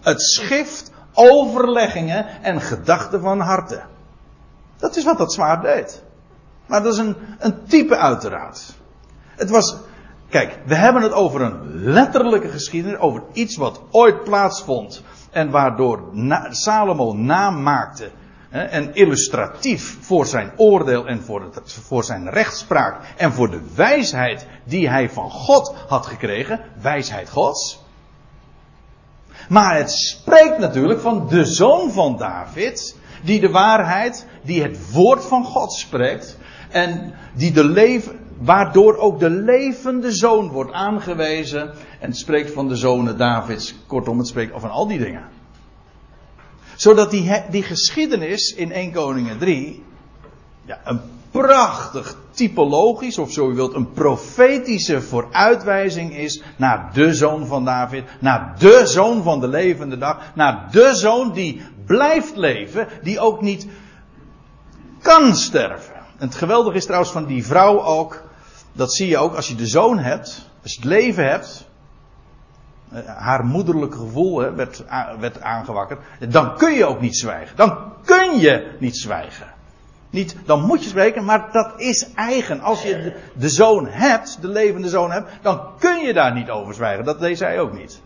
Het schrift overleggingen en gedachten van harten. Dat is wat dat zwaard deed. Maar dat is een, een type uiteraard. Het was, kijk, we hebben het over een letterlijke geschiedenis, over iets wat ooit plaatsvond en waardoor Salomo naam maakte en illustratief voor zijn oordeel en voor, het, voor zijn rechtspraak en voor de wijsheid die hij van God had gekregen, wijsheid Gods. Maar het spreekt natuurlijk van de zoon van David, die de waarheid, die het woord van God spreekt en die de leven, waardoor ook de levende zoon wordt aangewezen en het spreekt van de zonen Davids. Kortom, het spreekt van al die dingen zodat die, die geschiedenis in 1 Koningen 3 ja, een prachtig typologisch, of zo u wilt, een profetische vooruitwijzing is naar de zoon van David, naar de zoon van de levende dag, naar de zoon die blijft leven, die ook niet kan sterven. En het geweldige is trouwens van die vrouw ook, dat zie je ook als je de zoon hebt, als je het leven hebt, haar moederlijke gevoel hè, werd, werd aangewakkerd. Dan kun je ook niet zwijgen. Dan kun je niet zwijgen. Niet, dan moet je spreken, maar dat is eigen. Als je de, de, zoon hebt, de levende zoon hebt, dan kun je daar niet over zwijgen. Dat deed zij ook niet.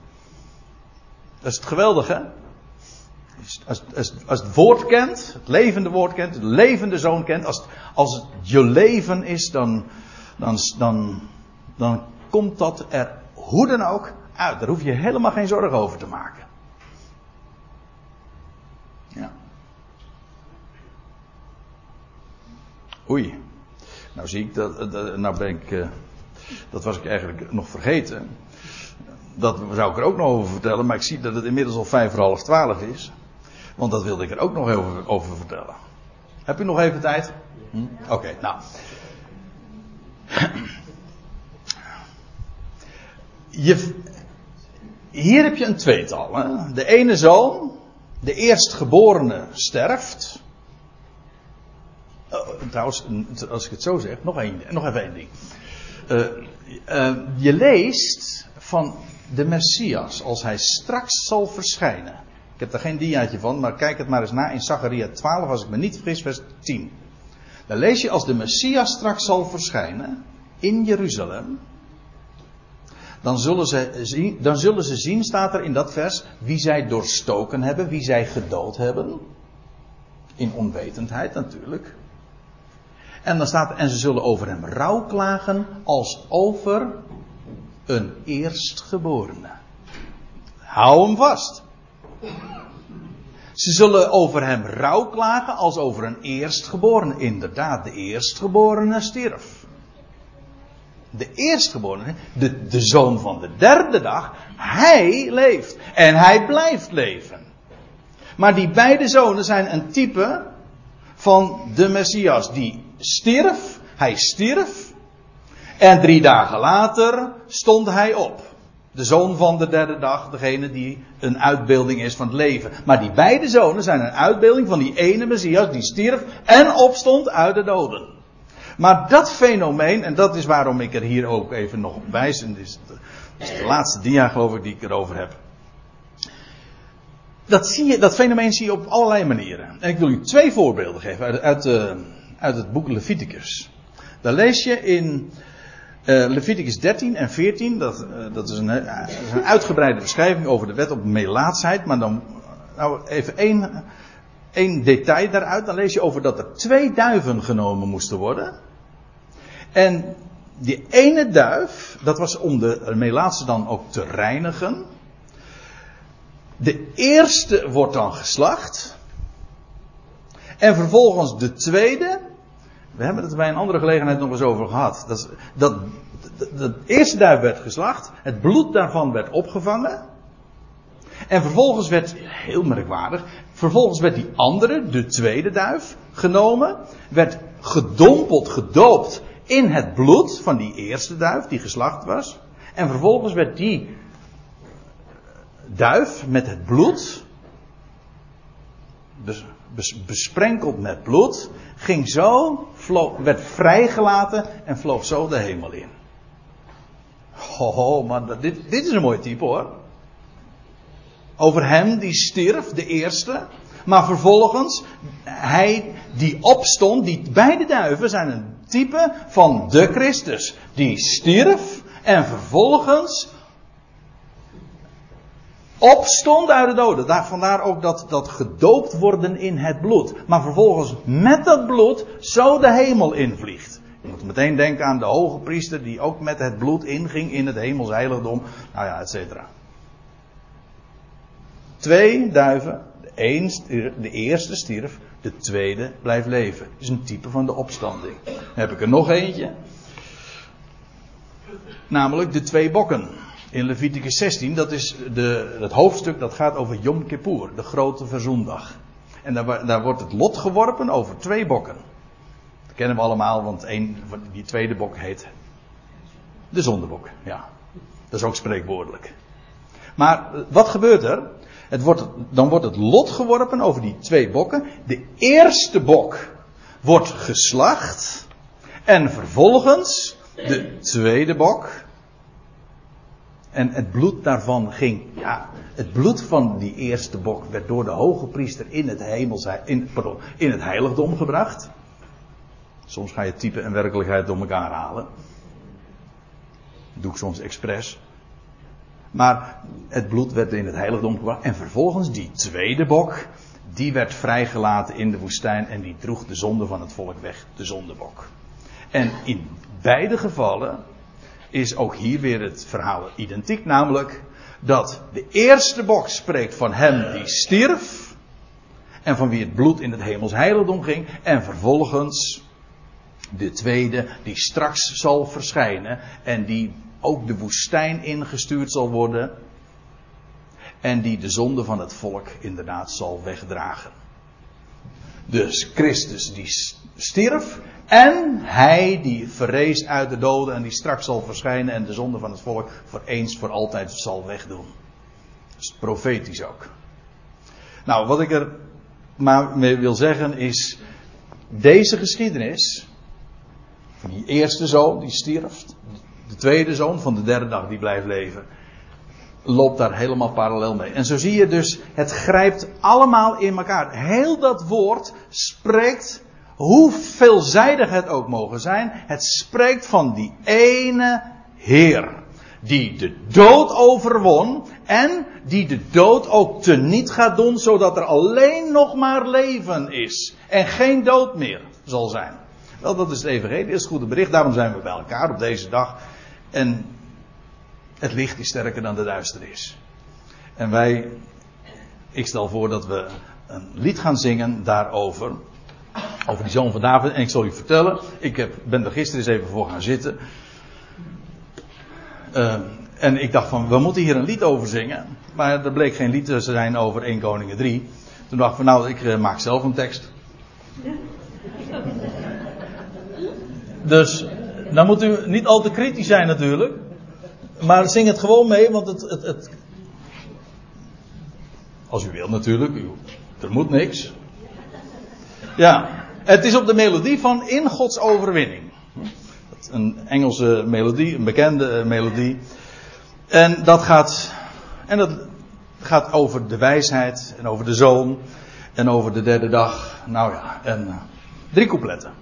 Dat is het geweldige. Als, als, als het woord kent, het levende woord kent, de levende zoon kent, als, als het je leven is, dan, dan, dan, dan komt dat er hoe dan ook uit. Daar hoef je helemaal geen zorgen over te maken. Ja. Oei. Nou zie ik dat, nou ben ik, uh, dat was ik eigenlijk nog vergeten. Dat zou ik er ook nog over vertellen, maar ik zie dat het inmiddels al vijf voor half twaalf is. Want dat wilde ik er ook nog over, over vertellen. Heb u nog even tijd? Hm? Oké, nou. Je, hier heb je een tweetal. Hè? De ene zoon, de eerstgeborene, sterft. Oh, trouwens, als ik het zo zeg, nog, één, nog even één ding. Uh, uh, je leest van de Messias als hij straks zal verschijnen. Ik heb daar geen diaatje van, maar kijk het maar eens na in Zacharia 12, als ik me niet vergis, vers 10. Dan lees je als de Messias straks zal verschijnen in Jeruzalem dan zullen, ze zien, dan zullen ze zien, staat er in dat vers, wie zij doorstoken hebben, wie zij gedood hebben. In onwetendheid natuurlijk. En dan staat en ze zullen over hem rouw klagen als over een eerstgeborene. Hou hem vast. Ze zullen over hem rouw klagen als over een eerstgeborene. Inderdaad, de eerstgeborene stierf de eerstgeborene, de, de zoon van de derde dag, hij leeft. En hij blijft leven. Maar die beide zonen zijn een type van de Messias. Die stierf, Hij stierf. En drie dagen later stond hij op. De zoon van de derde dag, degene die een uitbeelding is van het leven. Maar die beide zonen zijn een uitbeelding van die ene Messias die stierf en opstond uit de doden. Maar dat fenomeen, en dat is waarom ik er hier ook even nog op wijs, en dit is de, laatste dia geloof ik die ik erover heb. Dat, zie je, dat fenomeen zie je op allerlei manieren. En ik wil u twee voorbeelden geven uit, uit, uit het boek Leviticus. Daar lees je in uh, Leviticus 13 en 14, dat, uh, dat, is een, een, uitgebreide beschrijving over de wet op melaatsheid, maar dan nou even één, één detail daaruit. Dan lees je over dat er twee duiven genomen moesten worden. En die ene duif, dat was om de melaatse dan ook te reinigen. De eerste wordt dan geslacht. En vervolgens de tweede, we hebben het bij een andere gelegenheid nog eens over gehad. Dat, dat, de eerste duif werd geslacht. Het bloed daarvan werd opgevangen. En vervolgens werd, heel merkwaardig, vervolgens werd die andere, de tweede duif, genomen. Werd gedompeld, gedoopt in het bloed van die eerste duif die geslacht was. En vervolgens werd die duif met het bloed besprenkeld met bloed, ging zo, werd vrijgelaten en vloog zo de hemel in. Oh, man, dit, dit is een mooi type hoor. Over hem die stierf, de eerste. Maar vervolgens, hij die opstond, die beide duiven zijn een type van de Christus. Die stierf en vervolgens opstond uit de doden. Daar, vandaar ook dat, dat gedoopt worden in het bloed. Maar vervolgens met dat bloed zo de hemel invliegt. Je moet meteen denken aan de hoge priester die ook met het bloed inging in het hemelsheiligdom. Nou ja, et cetera. Twee duiven. De, een, de eerste stierf, de tweede blijft leven. Dat is een type van de opstanding. Dan heb ik er nog eentje. Namelijk de twee bokken in Leviticus 16, dat is de, het hoofdstuk dat gaat over Yom Kippur, de grote verzoendag. En daar, daar wordt het lot geworpen over twee bokken. Dat kennen we allemaal, want een, die tweede bok heet de zondebok. Ja, dat is ook spreekwoordelijk. Maar wat gebeurt er? Het wordt, dan wordt het lot geworpen over die twee bokken. De eerste bok wordt geslacht. En vervolgens de tweede bok en het bloed daarvan ging, ja, het bloed van die eerste bok werd door de hoge priester in het, hemels, in, in het heiligdom gebracht. Soms ga je type en werkelijkheid door elkaar halen. Dat doe ik soms expres. Maar het bloed werd in het heiligdom gebracht. En vervolgens die tweede bok, die werd vrijgelaten in de woestijn en die droeg de zonde van het volk weg, de zondebok. En in beide gevallen is ook hier weer het verhaal identiek. Namelijk dat de eerste bok spreekt van hem die stierf. En van wie het bloed in het hemels heiligdom ging. En vervolgens de tweede die straks zal verschijnen. En die ook de woestijn ingestuurd zal worden. En die de zonde van het volk inderdaad zal wegdragen. Dus Christus die stierf en hij die verrees uit de doden en die straks zal verschijnen en de zonde van het volk voor eens voor altijd zal wegdoen. Dat is profetisch ook. Nou, wat ik er maar mee wil zeggen is, deze geschiedenis, die eerste zoon die stierf, de tweede zoon van de derde dag die blijft leven, loopt daar helemaal parallel mee. En zo zie je dus, het grijpt allemaal in elkaar. Heel dat woord spreekt hoe veelzijdig het ook mogen zijn, het spreekt van die ene Heer. Die de dood overwon en die de dood ook teniet gaat doen, zodat er alleen nog maar leven is. En geen dood meer zal zijn. Wel, dat is het evangelie, dat is goede bericht. Daarom zijn we bij elkaar op deze dag. En het licht is sterker dan de duisternis. En wij, ik stel voor dat we een lied gaan zingen daarover. Over die zoon van David. En ik zal u vertellen. Ik heb, ben er gisteren eens even voor gaan zitten. Uh, en ik dacht van, we moeten hier een lied over zingen. Maar er bleek geen lied te zijn over 1 Koningen 3. Toen dacht ik van, nou, ik uh, maak zelf een tekst. Dus dan moet u niet al te kritisch zijn natuurlijk. Maar zing het gewoon mee, want het, het, het als u wilt natuurlijk, u, er moet niks. Ja, het is op de melodie van In Gods overwinning. Een Engelse melodie, een bekende melodie. En dat gaat, en dat gaat over de wijsheid en over de zoon en over de derde dag. Nou ja, en uh, drie coupletten.